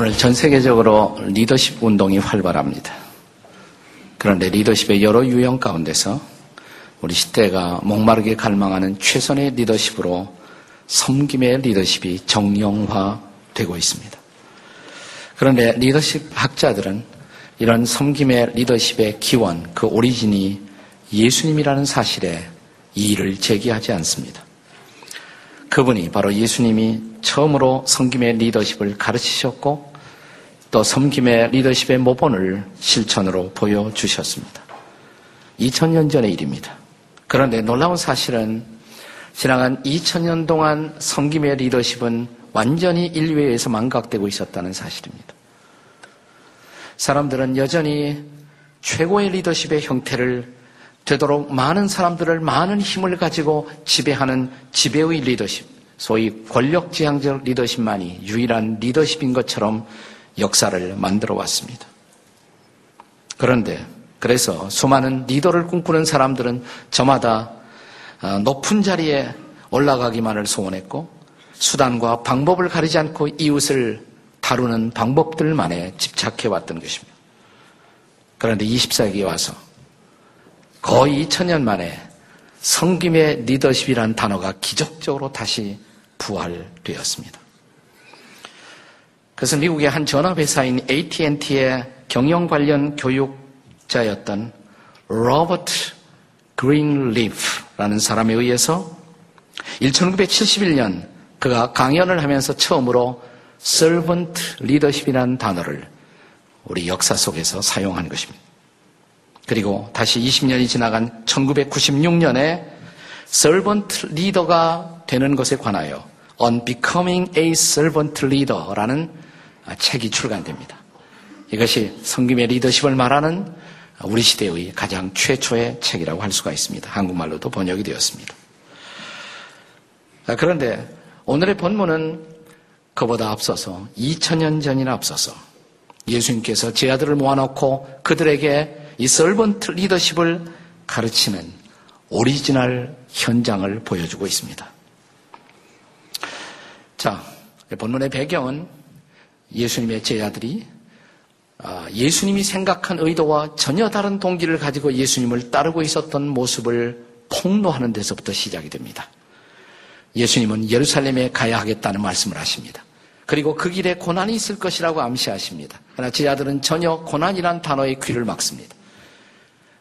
오늘 전 세계적으로 리더십 운동이 활발합니다. 그런데 리더십의 여러 유형 가운데서 우리 시대가 목마르게 갈망하는 최선의 리더십으로 섬김의 리더십이 정령화되고 있습니다. 그런데 리더십 학자들은 이런 섬김의 리더십의 기원, 그 오리진이 예수님이라는 사실에 이의를 제기하지 않습니다. 그분이 바로 예수님이 처음으로 섬김의 리더십을 가르치셨고 또 섬김의 리더십의 모본을 실천으로 보여주셨습니다. 2000년 전의 일입니다. 그런데 놀라운 사실은 지나간 2000년 동안 섬김의 리더십은 완전히 인류에서 망각되고 있었다는 사실입니다. 사람들은 여전히 최고의 리더십의 형태를 되도록 많은 사람들을 많은 힘을 가지고 지배하는 지배의 리더십, 소위 권력지향적 리더십만이 유일한 리더십인 것처럼 역사를 만들어 왔습니다. 그런데 그래서 수많은 리더를 꿈꾸는 사람들은 저마다 어, 높은 자리에 올라가기만을 소원했고 수단과 방법을 가리지 않고 이웃을 다루는 방법들만에 집착해 왔던 것입니다. 그런데 20세기에 와서 거의 2000년 만에 성김의 리더십이라는 단어가 기적적으로 다시 부활되었습니다. 그래서 미국의 한 전화회사인 AT&T의 경영 관련 교육자였던 로버트 그린리프라는 사람에 의해서 1971년 그가 강연을 하면서 처음으로 servant leadership이라는 단어를 우리 역사 속에서 사용한 것입니다. 그리고 다시 20년이 지나간 1996년에 servant leader가 되는 것에 관하여 On Becoming a Servant Leader라는 책이 출간됩니다. 이것이 성김의 리더십을 말하는 우리 시대의 가장 최초의 책이라고 할 수가 있습니다. 한국말로도 번역이 되었습니다. 그런데 오늘의 본문은 그보다 앞서서 2000년 전이나 앞서서 예수님께서 제자들을 모아놓고 그들에게 이 servant 리더십을 가르치는 오리지널 현장을 보여주고 있습니다. 자, 본문의 배경은 예수님의 제자들이 아, 예수님이 생각한 의도와 전혀 다른 동기를 가지고 예수님을 따르고 있었던 모습을 폭로하는 데서부터 시작이 됩니다. 예수님은 예루살렘에 가야 하겠다는 말씀을 하십니다. 그리고 그 길에 고난이 있을 것이라고 암시하십니다. 그러나 제자들은 전혀 고난이란 단어의 귀를 막습니다.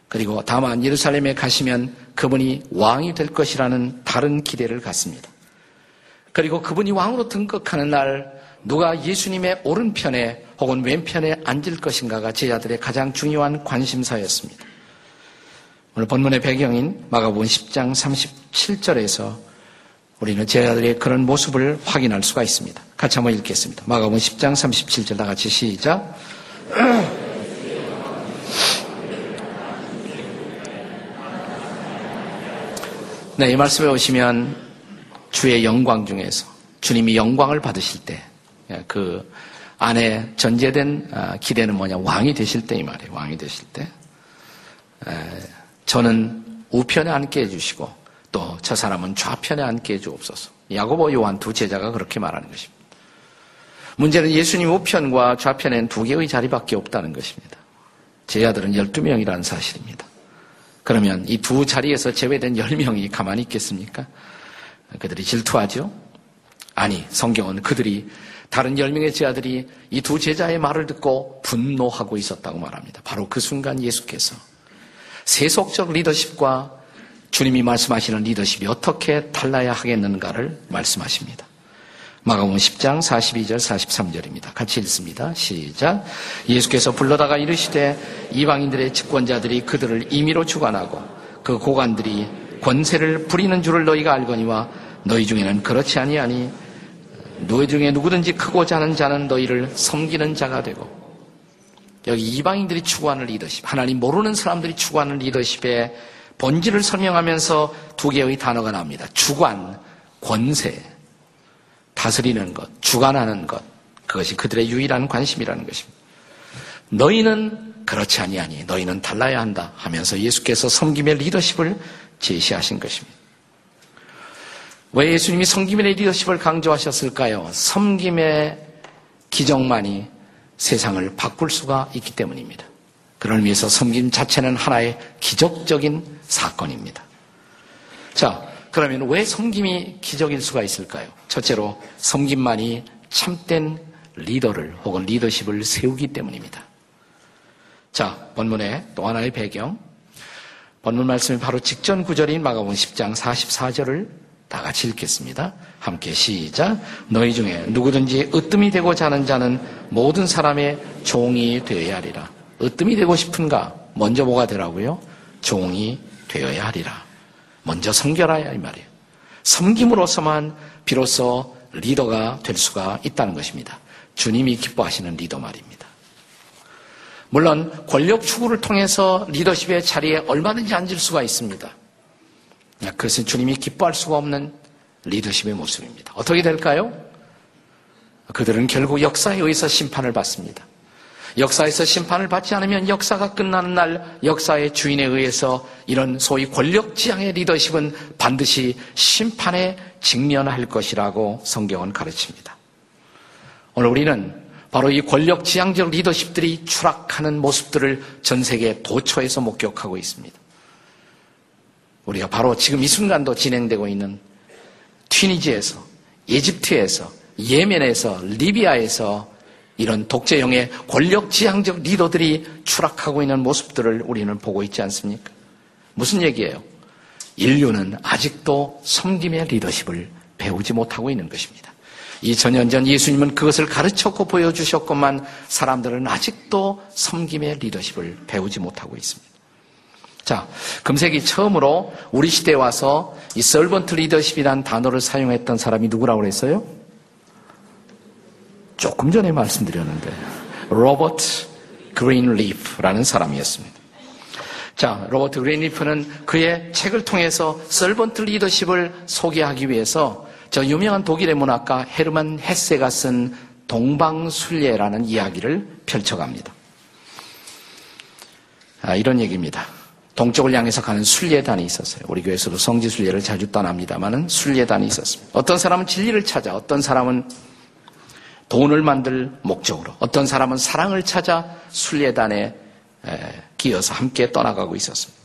그리고 다만 예루살렘에 가시면 그분이 왕이 될 것이라는 다른 기대를 갖습니다. 그리고 그분이 왕으로 등극하는 날 누가 예수님의 오른편에 혹은 왼편에 앉을 것인가가 제자들의 가장 중요한 관심사였습니다. 오늘 본문의 배경인 마가복음 10장 37절에서 우리는 제자들의 그런 모습을 확인할 수가 있습니다. 같이 한번 읽겠습니다. 마가복음 10장 37절 다 같이 시작. 네, 이 말씀에 오시면 주의 영광 중에서 주님이 영광을 받으실 때, 예, 그 안에 전제된 아, 기대는 뭐냐? 왕이 되실 때 이 말이에요. 왕이 되실 때. 저는 우편에 앉게 해주시고 또 저 사람은 좌편에 앉게 해주옵소서. 야고보 요한 두 제자가 그렇게 말하는 것입니다. 문제는 예수님 우편과 좌편엔 두 개의 자리밖에 없다는 것입니다. 제자들은 12명이라는 사실입니다. 그러면 이 두 자리에서 제외된 10명이 가만히 있겠습니까? 그들이 질투하죠? 아니, 성경은 그들이 다른 10명의 제자들이 이 두 제자의 말을 듣고 분노하고 있었다고 말합니다. 바로 그 순간 예수께서 세속적 리더십과 주님이 말씀하시는 리더십이 어떻게 달라야 하겠는가를 말씀하십니다. 마가복음 10장 42절 43절입니다. 같이 읽습니다. 시작. 예수께서 불러다가 이르시되 이방인들의 집권자들이 그들을 임의로 주관하고 그 고관들이 권세를 부리는 줄을 너희가 알거니와 너희 중에는 그렇지 아니하니 너희 중에 누구든지 크고 자는 자는 너희를 섬기는 자가 되고 여기 이방인들이 추구하는 리더십, 하나님 모르는 사람들이 추구하는 리더십의 본질을 설명하면서 두 개의 단어가 나옵니다. 주관, 권세. 다스리는 것, 주관하는 것, 그것이 그들의 유일한 관심이라는 것입니다. 너희는 그렇지 아니하니 너희는 달라야 한다 하면서 예수께서 섬김의 리더십을 제시하신 것입니다. 왜 예수님이 섬김의 리더십을 강조하셨을까요? 섬김의 기적만이 세상을 바꿀 수가 있기 때문입니다. 그런 의미에서 섬김 자체는 하나의 기적적인 사건입니다. 자, 그러면 왜 섬김이 기적일 수가 있을까요? 첫째로 섬김만이 참된 리더를 혹은 리더십을 세우기 때문입니다. 자, 본문의 또 하나의 배경. 본문 말씀이 바로 직전 구절인 마가복음 10장 44절을 다 같이 읽겠습니다. 함께 시작. 너희 중에 누구든지 으뜸이 되고자 하는 자는 모든 사람의 종이 되어야 하리라. 으뜸이 되고 싶은가? 먼저 뭐가 되라고요? 종이 되어야 하리라. 먼저 섬겨라야 이 말이에요. 섬김으로서만 비로소 리더가 될 수가 있다는 것입니다. 주님이 기뻐하시는 리더 말입니다. 물론 권력 추구를 통해서 리더십의 자리에 얼마든지 앉을 수가 있습니다. 그것은 주님이 기뻐할 수가 없는 리더십의 모습입니다. 어떻게 될까요? 그들은 결국 역사에 의해서 심판을 받습니다. 역사에서 심판을 받지 않으면 역사가 끝나는 날 역사의 주인에 의해서 이런 소위 권력지향의 리더십은 반드시 심판에 직면할 것이라고 성경은 가르칩니다. 오늘 우리는 바로 이 권력지향적 리더십들이 추락하는 모습들을 전 세계 도처에서 목격하고 있습니다. 우리가 바로 지금 이 순간도 진행되고 있는 튀니지에서, 이집트에서, 예멘에서, 리비아에서 이런 독재형의 권력 지향적 리더들이 추락하고 있는 모습들을 우리는 보고 있지 않습니까? 무슨 얘기예요? 인류는 아직도 섬김의 리더십을 배우지 못하고 있는 것입니다. 2000년 전 예수님은 그것을 가르쳤고 보여주셨건만 사람들은 아직도 섬김의 리더십을 배우지 못하고 있습니다. 자, 금세기 처음으로 우리 시대에 와서 이 servant 리더십이라는 단어를 사용했던 사람이 누구라고 그랬어요? 조금 전에 말씀드렸는데 로버트 그린리프라는 사람이었습니다. 자, 로버트 그린리프는 그의 책을 통해서 servant 리더십을 소개하기 위해서 저 유명한 독일의 문학가 헤르만 헤세가 쓴 동방순례라는 이야기를 펼쳐갑니다. 아, 이런 얘기입니다. 동쪽을 향해서 가는 순례단이 있었어요. 우리 교회에서도 성지 순례를 자주 떠납니다만은 순례단이 있었습니다. 어떤 사람은 진리를 찾아, 어떤 사람은 돈을 만들 목적으로 어떤 사람은 사랑을 찾아 순례단에 끼어서 함께 떠나가고 있었습니다.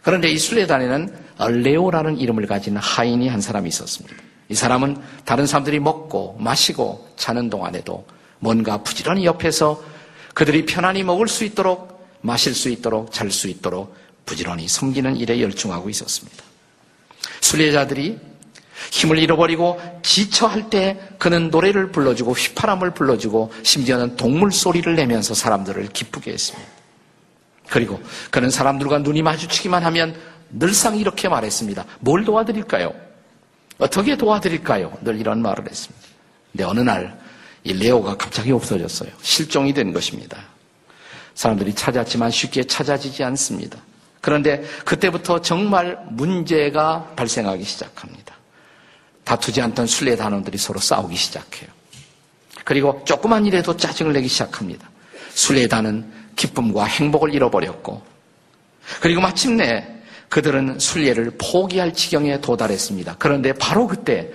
그런데 이 순례단에는 레오라는 이름을 가진 하인이 한 사람이 있었습니다. 이 사람은 다른 사람들이 먹고 마시고 자는 동안에도 뭔가 부지런히 옆에서 그들이 편안히 먹을 수 있도록 마실 수 있도록 잘 수 있도록 부지런히 섬기는 일에 열중하고 있었습니다. 순례자들이 힘을 잃어버리고 지쳐할 때 그는 노래를 불러주고 휘파람을 불러주고 심지어는 동물 소리를 내면서 사람들을 기쁘게 했습니다. 그리고 그는 사람들과 눈이 마주치기만 하면 늘상 이렇게 말했습니다. 뭘 도와드릴까요? 어떻게 도와드릴까요? 늘 이런 말을 했습니다. 근데 어느 날 이 레오가 갑자기 없어졌어요. 실종이 된 것입니다. 사람들이 찾았지만 쉽게 찾아지지 않습니다. 그런데 그때부터 정말 문제가 발생하기 시작합니다. 다투지 않던 순례 단원들이 서로 싸우기 시작해요. 그리고 조그만 일에도 짜증을 내기 시작합니다. 순례단은 기쁨과 행복을 잃어버렸고 그리고 마침내 그들은 순례를 포기할 지경에 도달했습니다. 그런데 바로 그때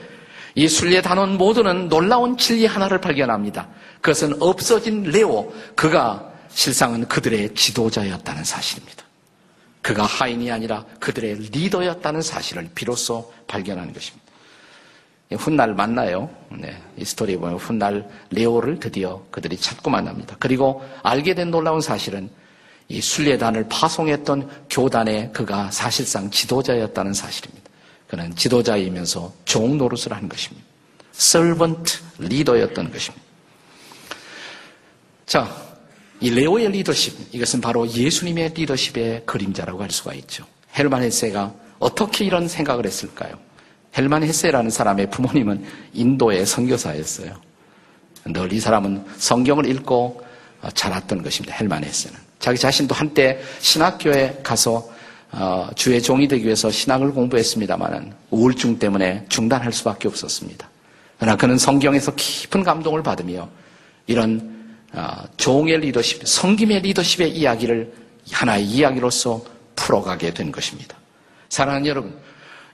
이 순례 단원 모두는 놀라운 진리 하나를 발견합니다. 그것은 없어진 레오, 그가 실상은 그들의 지도자였다는 사실입니다. 그가 하인이 아니라 그들의 리더였다는 사실을 비로소 발견하는 것입니다. 훗날 만나요. 네, 이 스토리에 보면 훗날 레오를 드디어 그들이 찾고 만납니다. 그리고 알게 된 놀라운 사실은 이 순례단을 파송했던 교단의 그가 사실상 지도자였다는 사실입니다. 그는 지도자이면서 종 노릇을 한 것입니다. servant 리더였던 것입니다. 자, 이 레오의 리더십, 이것은 바로 예수님의 리더십의 그림자라고 할 수가 있죠. 헬만 헬세가 어떻게 이런 생각을 했을까요? 헬만 헤세라는 사람의 부모님은 인도의 선교사였어요. 늘 이 사람은 성경을 읽고 자랐던 것입니다. 헬만 헤세는. 자기 자신도 한때 신학교에 가서 어, 주의 종이 되기 위해서 신학을 공부했습니다만 우울증 때문에 중단할 수밖에 없었습니다. 그러나 그는 성경에서 깊은 감동을 받으며 이런 어, 종의 리더십, 성김의 리더십의 이야기를 하나의 이야기로서 풀어가게 된 것입니다. 사랑하는 여러분,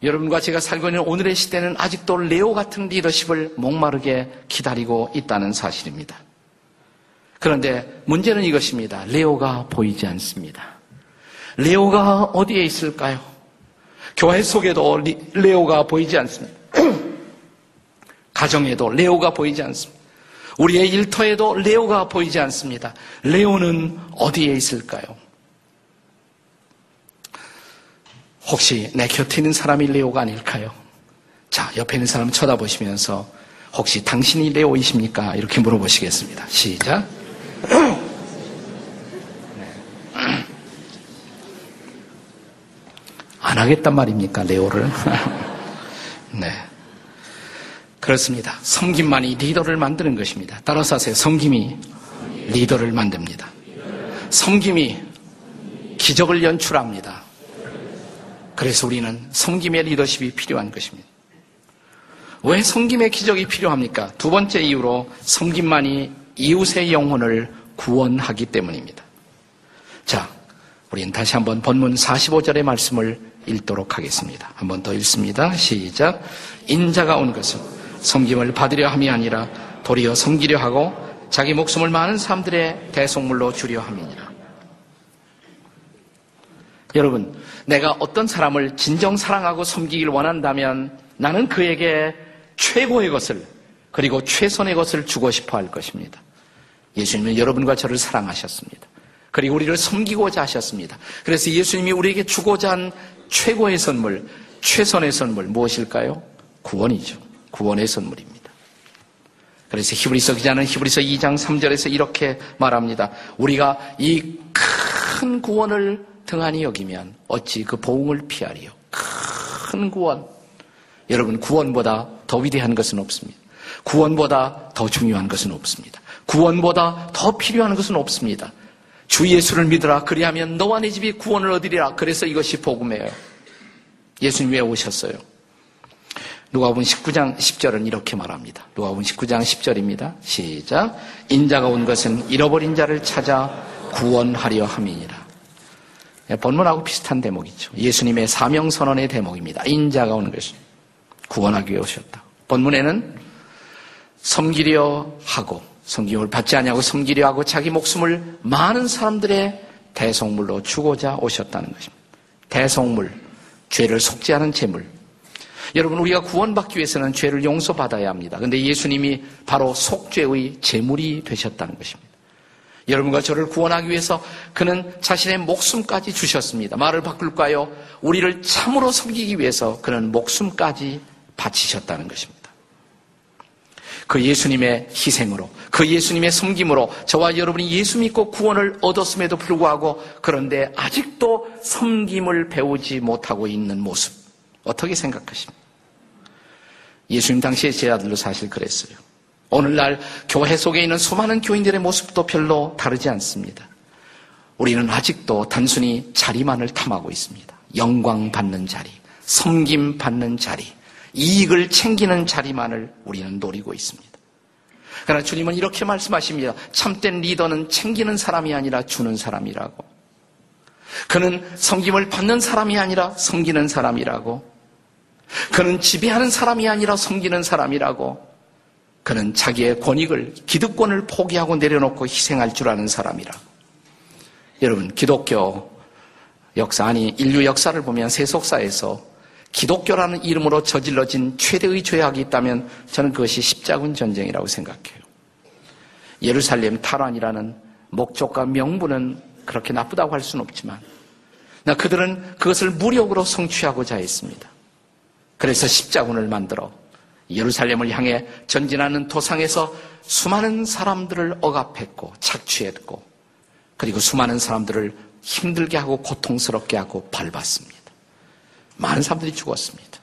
여러분과 제가 살고 있는 오늘의 시대는 아직도 레오 같은 리더십을 목마르게 기다리고 있다는 사실입니다. 그런데 문제는 이것입니다. 레오가 보이지 않습니다. 레오가 어디에 있을까요? 교회 속에도 레오가 보이지 않습니다. 가정에도 레오가 보이지 않습니다. 우리의 일터에도 레오가 보이지 않습니다. 레오는 어디에 있을까요? 혹시 내 곁에 있는 사람이 레오가 아닐까요? 자, 옆에 있는 사람 쳐다보시면서 혹시 당신이 레오이십니까? 이렇게 물어보시겠습니다. 시작. 네. 안 하겠단 말입니까, 레오를? 네. 그렇습니다. 섬김만이 리더를 만드는 것입니다. 따라서 하세요. 섬김이 리더를 만듭니다. 섬김이 기적을 연출합니다. 그래서 우리는 섬김의 리더십이 필요한 것입니다. 왜 섬김의 기적이 필요합니까? 두 번째 이유로 섬김만이 이웃의 영혼을 구원하기 때문입니다. 자, 우리는 다시 한번 본문 45절의 말씀을 읽도록 하겠습니다. 한번 더 읽습니다. 시작. 인자가 온 것은 섬김을 받으려 함이 아니라 도리어 섬기려 하고 자기 목숨을 많은 사람들의 대속물로 주려 함이니라. 여러분, 내가 어떤 사람을 진정 사랑하고 섬기길 원한다면 나는 그에게 최고의 것을 그리고 최선의 것을 주고 싶어 할 것입니다. 예수님은 여러분과 저를 사랑하셨습니다. 그리고 우리를 섬기고자 하셨습니다. 그래서 예수님이 우리에게 주고자 한 최고의 선물, 최선의 선물 무엇일까요? 구원이죠. 구원의 선물입니다. 그래서 히브리서 기자는 히브리서 2장 3절에서 이렇게 말합니다. 우리가 이 큰 구원을 등한히 여기면 어찌 그 보응을 피하리요. 큰 구원. 여러분 구원보다 더 위대한 것은 없습니다. 구원보다 더 중요한 것은 없습니다. 구원보다 더 필요한 것은 없습니다. 주 예수를 믿으라. 그리하면 너와 내 집이 구원을 얻으리라. 그래서 이것이 복음이에요. 예수님 왜 오셨어요? 누가복음 19장 10절은 이렇게 말합니다. 누가복음 19장 10절입니다. 시작. 인자가 온 것은 잃어버린 자를 찾아 구원하려 함이니라. 예, 본문하고 비슷한 대목이죠. 예수님의 사명 선언의 대목입니다. 인자가 온 것은 구원하기 위해 오셨다. 본문에는 섬기려 하고 섬김을 받지 않냐고 섬기려 하고 자기 목숨을 많은 사람들의 대속물로 주고자 오셨다는 것입니다. 대속물, 죄를 속죄하는 제물, 여러분 우리가 구원받기 위해서는 죄를 용서받아야 합니다. 근데 예수님이 바로 속죄의 제물이 되셨다는 것입니다. 여러분과 저를 구원하기 위해서 그는 자신의 목숨까지 주셨습니다. 말을 바꿀까요? 우리를 참으로 섬기기 위해서 그는 목숨까지 바치셨다는 것입니다. 그 예수님의 희생으로, 그 예수님의 섬김으로 저와 여러분이 예수 믿고 구원을 얻었음에도 불구하고 그런데 아직도 섬김을 배우지 못하고 있는 모습. 어떻게 생각하십니까? 예수님 당시의 제자들도 사실 그랬어요. 오늘날 교회 속에 있는 수많은 교인들의 모습도 별로 다르지 않습니다. 우리는 아직도 단순히 자리만을 탐하고 있습니다. 영광 받는 자리, 섬김 받는 자리, 이익을 챙기는 자리만을 우리는 노리고 있습니다. 그러나 주님은 이렇게 말씀하십니다. 참된 리더는 챙기는 사람이 아니라 주는 사람이라고. 그는 섬김을 받는 사람이 아니라 섬기는 사람이라고. 그는 지배하는 사람이 아니라 섬기는 사람이라고. 그는 자기의 권익을, 기득권을 포기하고 내려놓고 희생할 줄 아는 사람이라. 여러분, 기독교 역사, 아니, 인류 역사를 보면 세속사에서 기독교라는 이름으로 저질러진 최대의 죄악이 있다면 저는 그것이 십자군 전쟁이라고 생각해요. 예루살렘 탈환이라는 목적과 명분은 그렇게 나쁘다고 할 수는 없지만, 나 그들은 그것을 무력으로 성취하고자 했습니다. 그래서 십자군을 만들어 예루살렘을 향해 전진하는 도상에서 수많은 사람들을 억압했고 착취했고 그리고 수많은 사람들을 힘들게 하고 고통스럽게 하고 밟았습니다. 많은 사람들이 죽었습니다.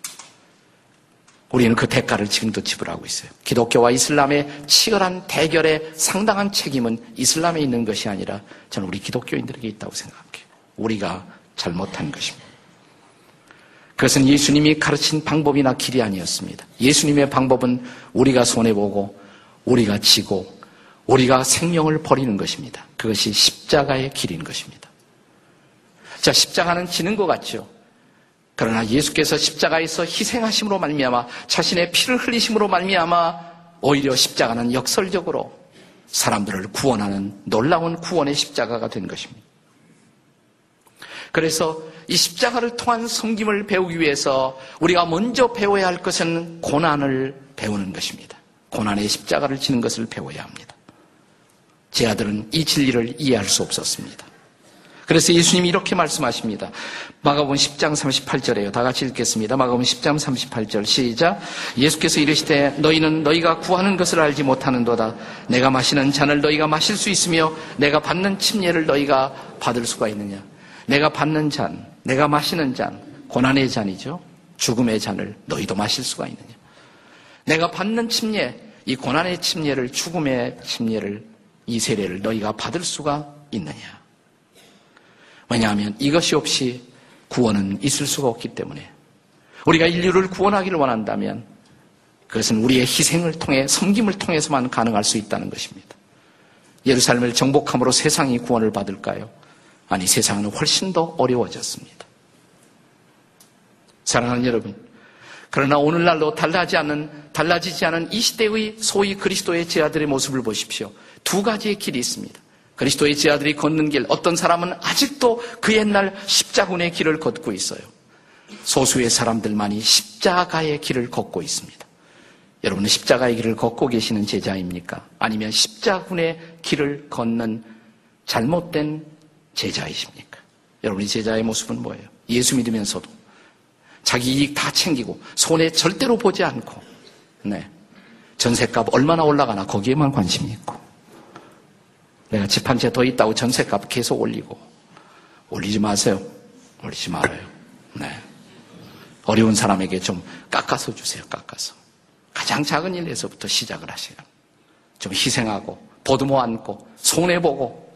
우리는 그 대가를 지금도 지불하고 있어요. 기독교와 이슬람의 치열한 대결의 상당한 책임은 이슬람에 있는 것이 아니라 저는 우리 기독교인들에게 있다고 생각해요. 우리가 잘못한 것입니다. 그것은 예수님이 가르친 방법이나 길이 아니었습니다. 예수님의 방법은 우리가 손해보고 우리가 지고 우리가 생명을 버리는 것입니다. 그것이 십자가의 길인 것입니다. 자, 십자가는 지는 것 같죠. 그러나 예수께서 십자가에서 희생하심으로 말미암아 자신의 피를 흘리심으로 말미암아 오히려 십자가는 역설적으로 사람들을 구원하는 놀라운 구원의 십자가가 된 것입니다. 그래서 이 십자가를 통한 섬김을 배우기 위해서 우리가 먼저 배워야 할 것은 고난을 배우는 것입니다. 고난의 십자가를 지는 것을 배워야 합니다. 제 아들은 이 진리를 이해할 수 없었습니다. 그래서 예수님이 이렇게 말씀하십니다. 마가복음 10장 38절에요. 다 같이 읽겠습니다. 마가복음 10장 38절 시작. 예수께서 이르시되 너희는 너희가 구하는 것을 알지 못하는도다. 내가 마시는 잔을 너희가 마실 수 있으며 내가 받는 침례를 너희가 받을 수가 있느냐. 내가 받는 잔, 내가 마시는 잔, 고난의 잔이죠. 죽음의 잔을 너희도 마실 수가 있느냐. 내가 받는 침례, 이 고난의 침례를 죽음의 침례를 이 세례를 너희가 받을 수가 있느냐. 왜냐하면 이것이 없이 구원은 있을 수가 없기 때문에 우리가 인류를 구원하기를 원한다면 그것은 우리의 희생을 통해 섬김을 통해서만 가능할 수 있다는 것입니다. 예루살렘을 정복함으로 세상이 구원을 받을까요? 아니 세상은 훨씬 더 어려워졌습니다. 사랑하는 여러분, 그러나 오늘날로 달라지 않는, 달라지지 않은 이 시대의 소위 그리스도의 제아들의 모습을 보십시오. 두 가지의 길이 있습니다. 그리스도의 제아들이 걷는 길, 어떤 사람은 아직도 그 옛날 십자군의 길을 걷고 있어요. 소수의 사람들만이 십자가의 길을 걷고 있습니다. 여러분은 십자가의 길을 걷고 계시는 제자입니까? 아니면 십자군의 길을 걷는 잘못된 제자이십니까? 여러분이 제자의 모습은 뭐예요? 예수 믿으면서도 자기 이익 다 챙기고 손에 절대로 보지 않고 네. 전세값 얼마나 올라가나 거기에만 관심이 있고 내가 집 한 채 더 있다고 전세값 계속 올리고 올리지 마세요. 올리지 말아요. 네. 어려운 사람에게 좀 깎아서 주세요. 깎아서. 가장 작은 일에서부터 시작을 하세요. 좀 희생하고 보듬어 안고 손해 보고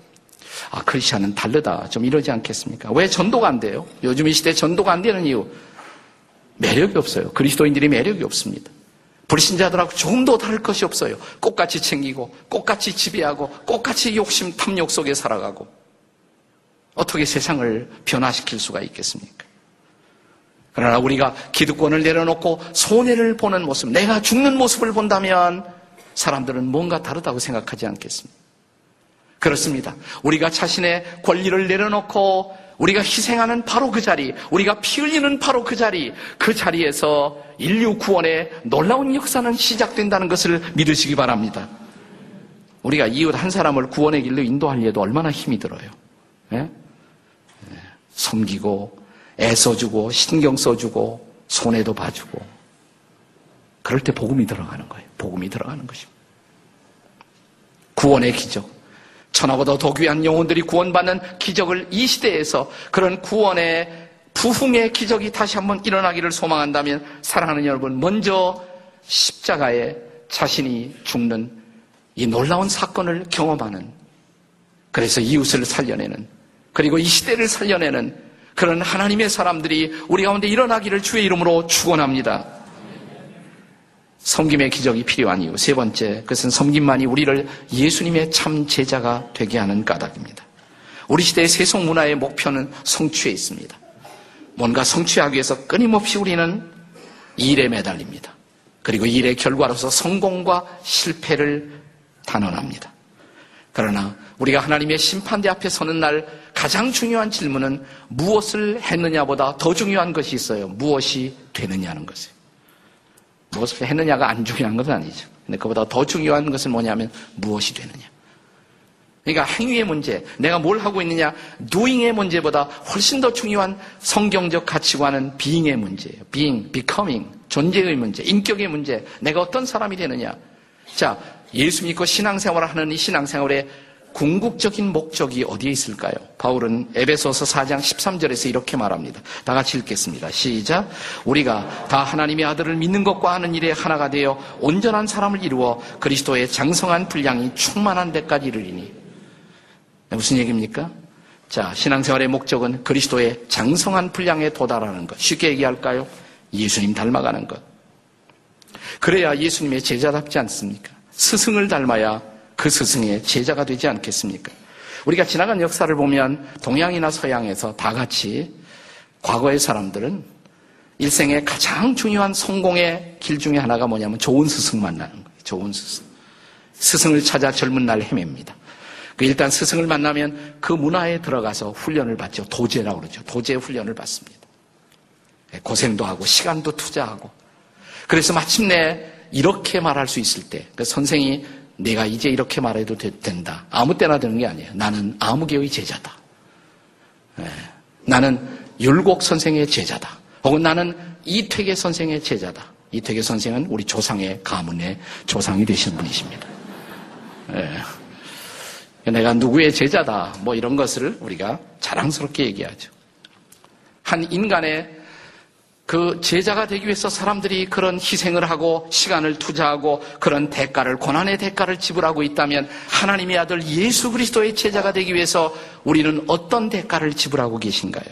아 크리스천은 다르다 좀 이러지 않겠습니까? 왜 전도가 안 돼요? 요즘 이 시대 전도가 안 되는 이유 매력이 없어요. 그리스도인들이 매력이 없습니다. 불신자들하고 조금도 다를 것이 없어요. 꽃같이 챙기고, 꽃같이 지배하고, 꽃같이 욕심, 탐욕 속에 살아가고. 어떻게 세상을 변화시킬 수가 있겠습니까? 그러나 우리가 기득권을 내려놓고 손해를 보는 모습, 내가 죽는 모습을 본다면 사람들은 뭔가 다르다고 생각하지 않겠습니까? 그렇습니다. 우리가 자신의 권리를 내려놓고 우리가 희생하는 바로 그 자리, 우리가 피 흘리는 바로 그 자리, 그 자리에서 인류 구원의 놀라운 역사는 시작된다는 것을 믿으시기 바랍니다. 우리가 이웃 한 사람을 구원의 길로 인도하려도 얼마나 힘이 들어요. 예? 섬기고, 애써주고, 신경 써주고, 손해도 봐주고. 그럴 때 복음이 들어가는 거예요. 복음이 들어가는 것입니다. 구원의 기적. 천하보다 더 귀한 영혼들이 구원받는 기적을 이 시대에서 그런 구원의 부흥의 기적이 다시 한번 일어나기를 소망한다면 사랑하는 여러분 먼저 십자가에 자신이 죽는 이 놀라운 사건을 경험하는 그래서 이웃을 살려내는 그리고 이 시대를 살려내는 그런 하나님의 사람들이 우리 가운데 일어나기를 주의 이름으로 축원합니다. 섬김의 기적이 필요한 이유. 세 번째, 그것은 섬김만이 우리를 예수님의 참 제자가 되게 하는 까닭입니다. 우리 시대의 세속 문화의 목표는 성취에 있습니다. 뭔가 성취하기 위해서 끊임없이 우리는 일에 매달립니다. 그리고 일의 결과로서 성공과 실패를 단언합니다. 그러나 우리가 하나님의 심판대 앞에 서는 날 가장 중요한 질문은 무엇을 했느냐보다 더 중요한 것이 있어요. 무엇이 되느냐는 것이에요. 무엇을 했느냐가 안 중요한 것은 아니죠. 근데 그보다 더 중요한 것은 뭐냐면 무엇이 되느냐. 그러니까 행위의 문제, 내가 뭘 하고 있느냐, doing의 문제보다 훨씬 더 중요한 성경적 가치관은 being의 문제예요. being, becoming, 존재의 문제, 인격의 문제, 내가 어떤 사람이 되느냐. 자, 예수 믿고 신앙생활을 하는 이 신앙생활의 궁극적인 목적이 어디에 있을까요? 바울은 에베소서 4장 13절에서 이렇게 말합니다. 다 같이 읽겠습니다. 시작. 우리가 다 하나님의 아들을 믿는 것과 하는 일에 하나가 되어 온전한 사람을 이루어 그리스도의 장성한 분량이 충만한 데까지 이르리니. 무슨 얘기입니까? 자, 신앙생활의 목적은 그리스도의 장성한 분량에 도달하는 것. 쉽게 얘기할까요? 예수님 닮아가는 것. 그래야 예수님의 제자답지 않습니까? 스승을 닮아야 그 스승의 제자가 되지 않겠습니까? 우리가 지나간 역사를 보면 동양이나 서양에서 다 같이 과거의 사람들은 일생의 가장 중요한 성공의 길 중에 하나가 뭐냐면 좋은 스승 만나는 거예요. 좋은 스승. 스승을 찾아 젊은 날 헤맵니다. 그 일단 스승을 만나면 그 문화에 들어가서 훈련을 받죠. 도제라고 그러죠. 도제 훈련을 받습니다. 예, 고생도 하고 시간도 투자하고 그래서 마침내 이렇게 말할 수 있을 때 그 선생이 내가 이제 이렇게 말해도 된다. 아무 때나 되는 게 아니에요. 나는 아무개의 제자다. 예, 나는 율곡 선생의 제자다. 혹은 나는 이택의 선생의 제자다. 이택의 선생은 우리 조상의 가문의 조상이 되신 분이십니다. 예. 내가 누구의 제자다. 뭐 이런 것을 우리가 자랑스럽게 얘기하죠. 한 인간의 그 제자가 되기 위해서 사람들이 그런 희생을 하고 시간을 투자하고 그런 대가를 고난의 대가를 지불하고 있다면 하나님의 아들 예수 그리스도의 제자가 되기 위해서 우리는 어떤 대가를 지불하고 계신가요?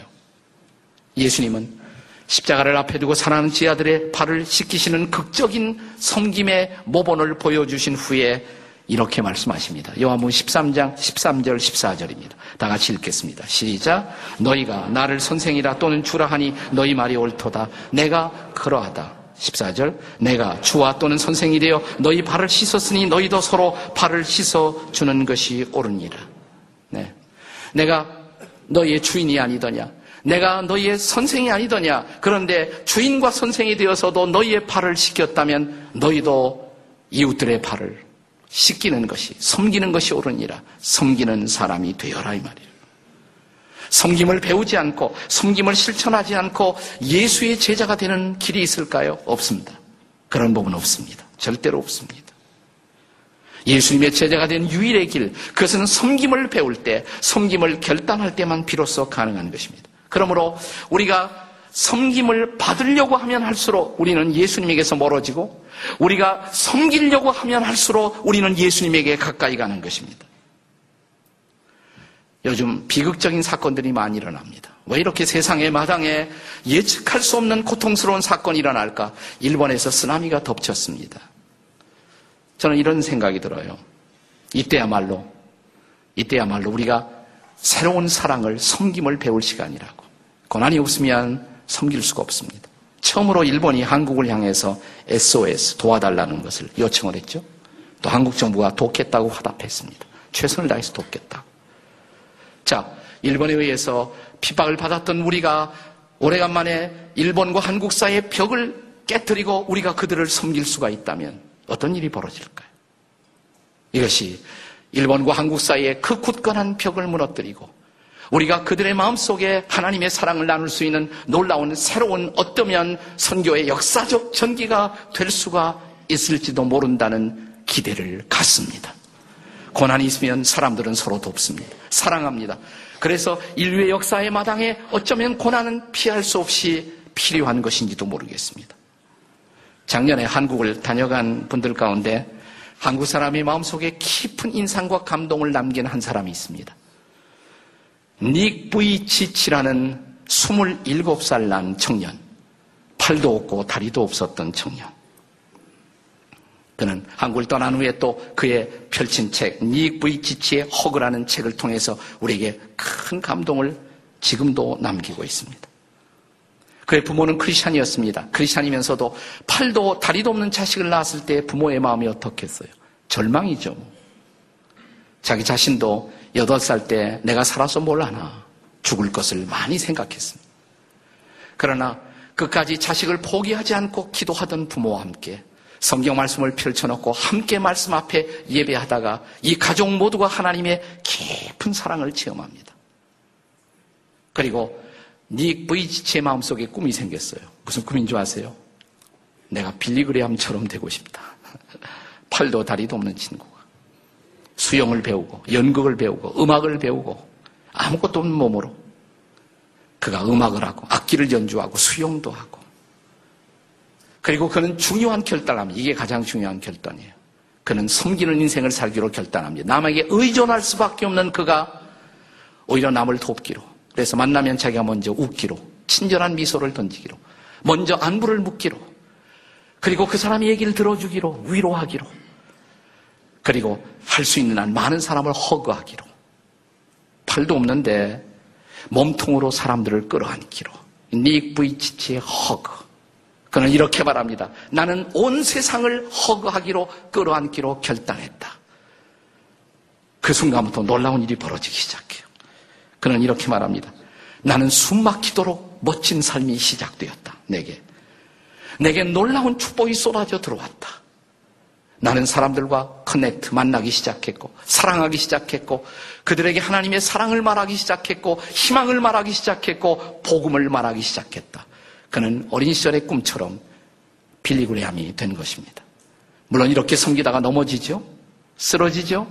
예수님은 십자가를 앞에 두고 사랑하는 지 아들의 발을 씻기시는 극적인 섬김의 모본을 보여주신 후에 이렇게 말씀하십니다. 요한복음 13장 13절 14절입니다. 다 같이 읽겠습니다. 시작. 너희가 나를 선생이라 또는 주라 하니 너희 말이 옳도다. 내가 그러하다. 14절. 내가 주와 또는 선생이 되어 너희 발을 씻었으니 너희도 서로 발을 씻어 주는 것이 옳으니라. 네. 내가 너희의 주인이 아니더냐? 내가 너희의 선생이 아니더냐? 그런데 주인과 선생이 되어서도 너희의 발을 씻겼다면 너희도 이웃들의 발을 씻기는 것이 섬기는 것이 옳으니라 섬기는 사람이 되어라 이 말이에요. 섬김을 배우지 않고 섬김을 실천하지 않고 예수의 제자가 되는 길이 있을까요? 없습니다. 그런 부분 없습니다. 절대로 없습니다. 예수님의 제자가 된 유일의 길, 그것은 섬김을 배울 때, 섬김을 결단할 때만 비로소 가능한 것입니다. 그러므로 우리가 섬김을 받으려고 하면 할수록 우리는 예수님에게서 멀어지고 우리가 섬기려고 하면 할수록 우리는 예수님에게 가까이 가는 것입니다. 요즘 비극적인 사건들이 많이 일어납니다. 왜 이렇게 세상의 마당에 예측할 수 없는 고통스러운 사건이 일어날까? 일본에서 쓰나미가 덮쳤습니다. 저는 이런 생각이 들어요. 이때야말로, 이때야말로 우리가 새로운 사랑을, 섬김을 배울 시간이라고. 고난이 없으면 섬길 수가 없습니다. 처음으로 일본이 한국을 향해서 SOS 도와달라는 것을 요청을 했죠. 또 한국 정부가 돕겠다고 화답했습니다. 최선을 다해서 돕겠다. 자, 일본에 의해서 핍박을 받았던 우리가 오래간만에 일본과 한국 사이의 벽을 깨뜨리고 우리가 그들을 섬길 수가 있다면 어떤 일이 벌어질까요? 이것이 일본과 한국 사이의 그 굳건한 벽을 무너뜨리고 우리가 그들의 마음 속에 하나님의 사랑을 나눌 수 있는 놀라운 새로운 어떠면 선교의 역사적 전기가 될 수가 있을지도 모른다는 기대를 갖습니다. 고난이 있으면 사람들은 서로 돕습니다. 사랑합니다. 그래서 인류의 역사의 마당에 어쩌면 고난은 피할 수 없이 필요한 것인지도 모르겠습니다. 작년에 한국을 다녀간 분들 가운데 한국 사람의 마음속에 깊은 인상과 감동을 남긴 한 사람이 있습니다. 닉 부이치치라는 27살 난 청년. 팔도 없고 다리도 없었던 청년. 그는 한국을 떠난 후에 또 그의 펼친 책, 닉 부이치치의 허그라는 책을 통해서 우리에게 큰 감동을 지금도 남기고 있습니다. 그의 부모는 크리스찬이었습니다. 크리스찬이면서도 팔도 다리도 없는 자식을 낳았을 때 부모의 마음이 어떻겠어요? 절망이죠. 자기 자신도 여덟 살때 내가 살아서 뭘하나 죽을 것을 많이 생각했습니다. 그러나 끝까지 자식을 포기하지 않고 기도하던 부모와 함께 성경 말씀을 펼쳐놓고 함께 말씀 앞에 예배하다가 이 가족 모두가 하나님의 깊은 사랑을 체험합니다. 그리고 닉 브이지치의 마음속에 꿈이 생겼어요. 무슨 꿈인 줄 아세요? 내가 빌리그레암처럼 되고 싶다. 팔도 다리도 없는 친구. 수영을 배우고 연극을 배우고 음악을 배우고 아무것도 없는 몸으로 그가 음악을 하고 악기를 연주하고 수영도 하고 그리고 그는 중요한 결단합니다. 이게 가장 중요한 결단이에요. 그는 섬기는 인생을 살기로 결단합니다. 남에게 의존할 수밖에 없는 그가 오히려 남을 돕기로 그래서 만나면 자기가 먼저 웃기로 친절한 미소를 던지기로 먼저 안부를 묻기로 그리고 그 사람의 얘기를 들어주기로 위로하기로 그리고 할 수 있는 한 많은 사람을 허그하기로. 팔도 없는데 몸통으로 사람들을 끌어안기로. 닉 브이치치의 허그. 그는 이렇게 말합니다. 나는 온 세상을 허그하기로 끌어안기로 결단했다. 그 순간부터 놀라운 일이 벌어지기 시작해요. 그는 이렇게 말합니다. 나는 숨막히도록 멋진 삶이 시작되었다. 내게. 내게 놀라운 축복이 쏟아져 들어왔다. 나는 사람들과 커넥트, 만나기 시작했고, 사랑하기 시작했고, 그들에게 하나님의 사랑을 말하기 시작했고, 희망을 말하기 시작했고, 복음을 말하기 시작했다. 그는 어린 시절의 꿈처럼 빌리그레함이 된 것입니다. 물론 이렇게 섬기다가 넘어지죠? 쓰러지죠?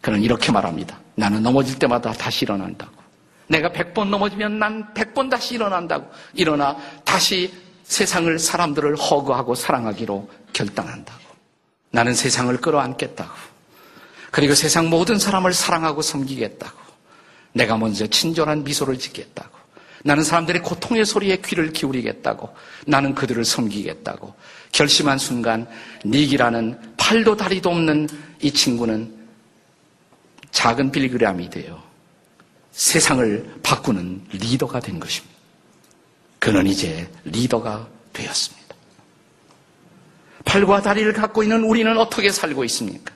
그는 이렇게 말합니다. 나는 넘어질 때마다 다시 일어난다고. 내가 100번 넘어지면 난 100번 다시 일어난다고. 일어나 다시 세상을 사람들을 허그하고 사랑하기로 결단한다고. 나는 세상을 끌어안겠다고. 그리고 세상 모든 사람을 사랑하고 섬기겠다고. 내가 먼저 친절한 미소를 짓겠다고. 나는 사람들의 고통의 소리에 귀를 기울이겠다고. 나는 그들을 섬기겠다고. 결심한 순간 닉이라는 팔도 다리도 없는 이 친구는 작은 빌그램이 되어 세상을 바꾸는 리더가 된 것입니다. 그는 이제 리더가 되었습니다. 팔과 다리를 갖고 있는 우리는 어떻게 살고 있습니까?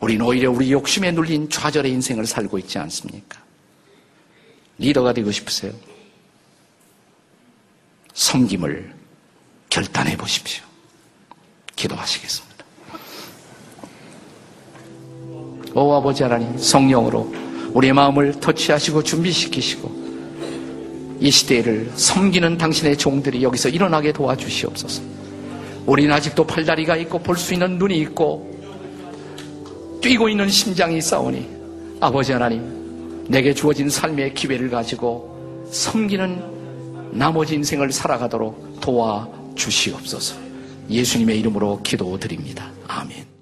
우리는 오히려 우리 욕심에 눌린 좌절의 인생을 살고 있지 않습니까? 리더가 되고 싶으세요? 섬김을 결단해 보십시오. 기도하시겠습니다. 오 아버지 하나님 성령으로 우리의 마음을 터치하시고 준비시키시고 이 시대를 섬기는 당신의 종들이 여기서 일어나게 도와주시옵소서. 우리는 아직도 팔다리가 있고 볼 수 있는 눈이 있고 뛰고 있는 심장이 있사오니 아버지 하나님 내게 주어진 삶의 기회를 가지고 섬기는 나머지 인생을 살아가도록 도와주시옵소서. 예수님의 이름으로 기도드립니다. 아멘.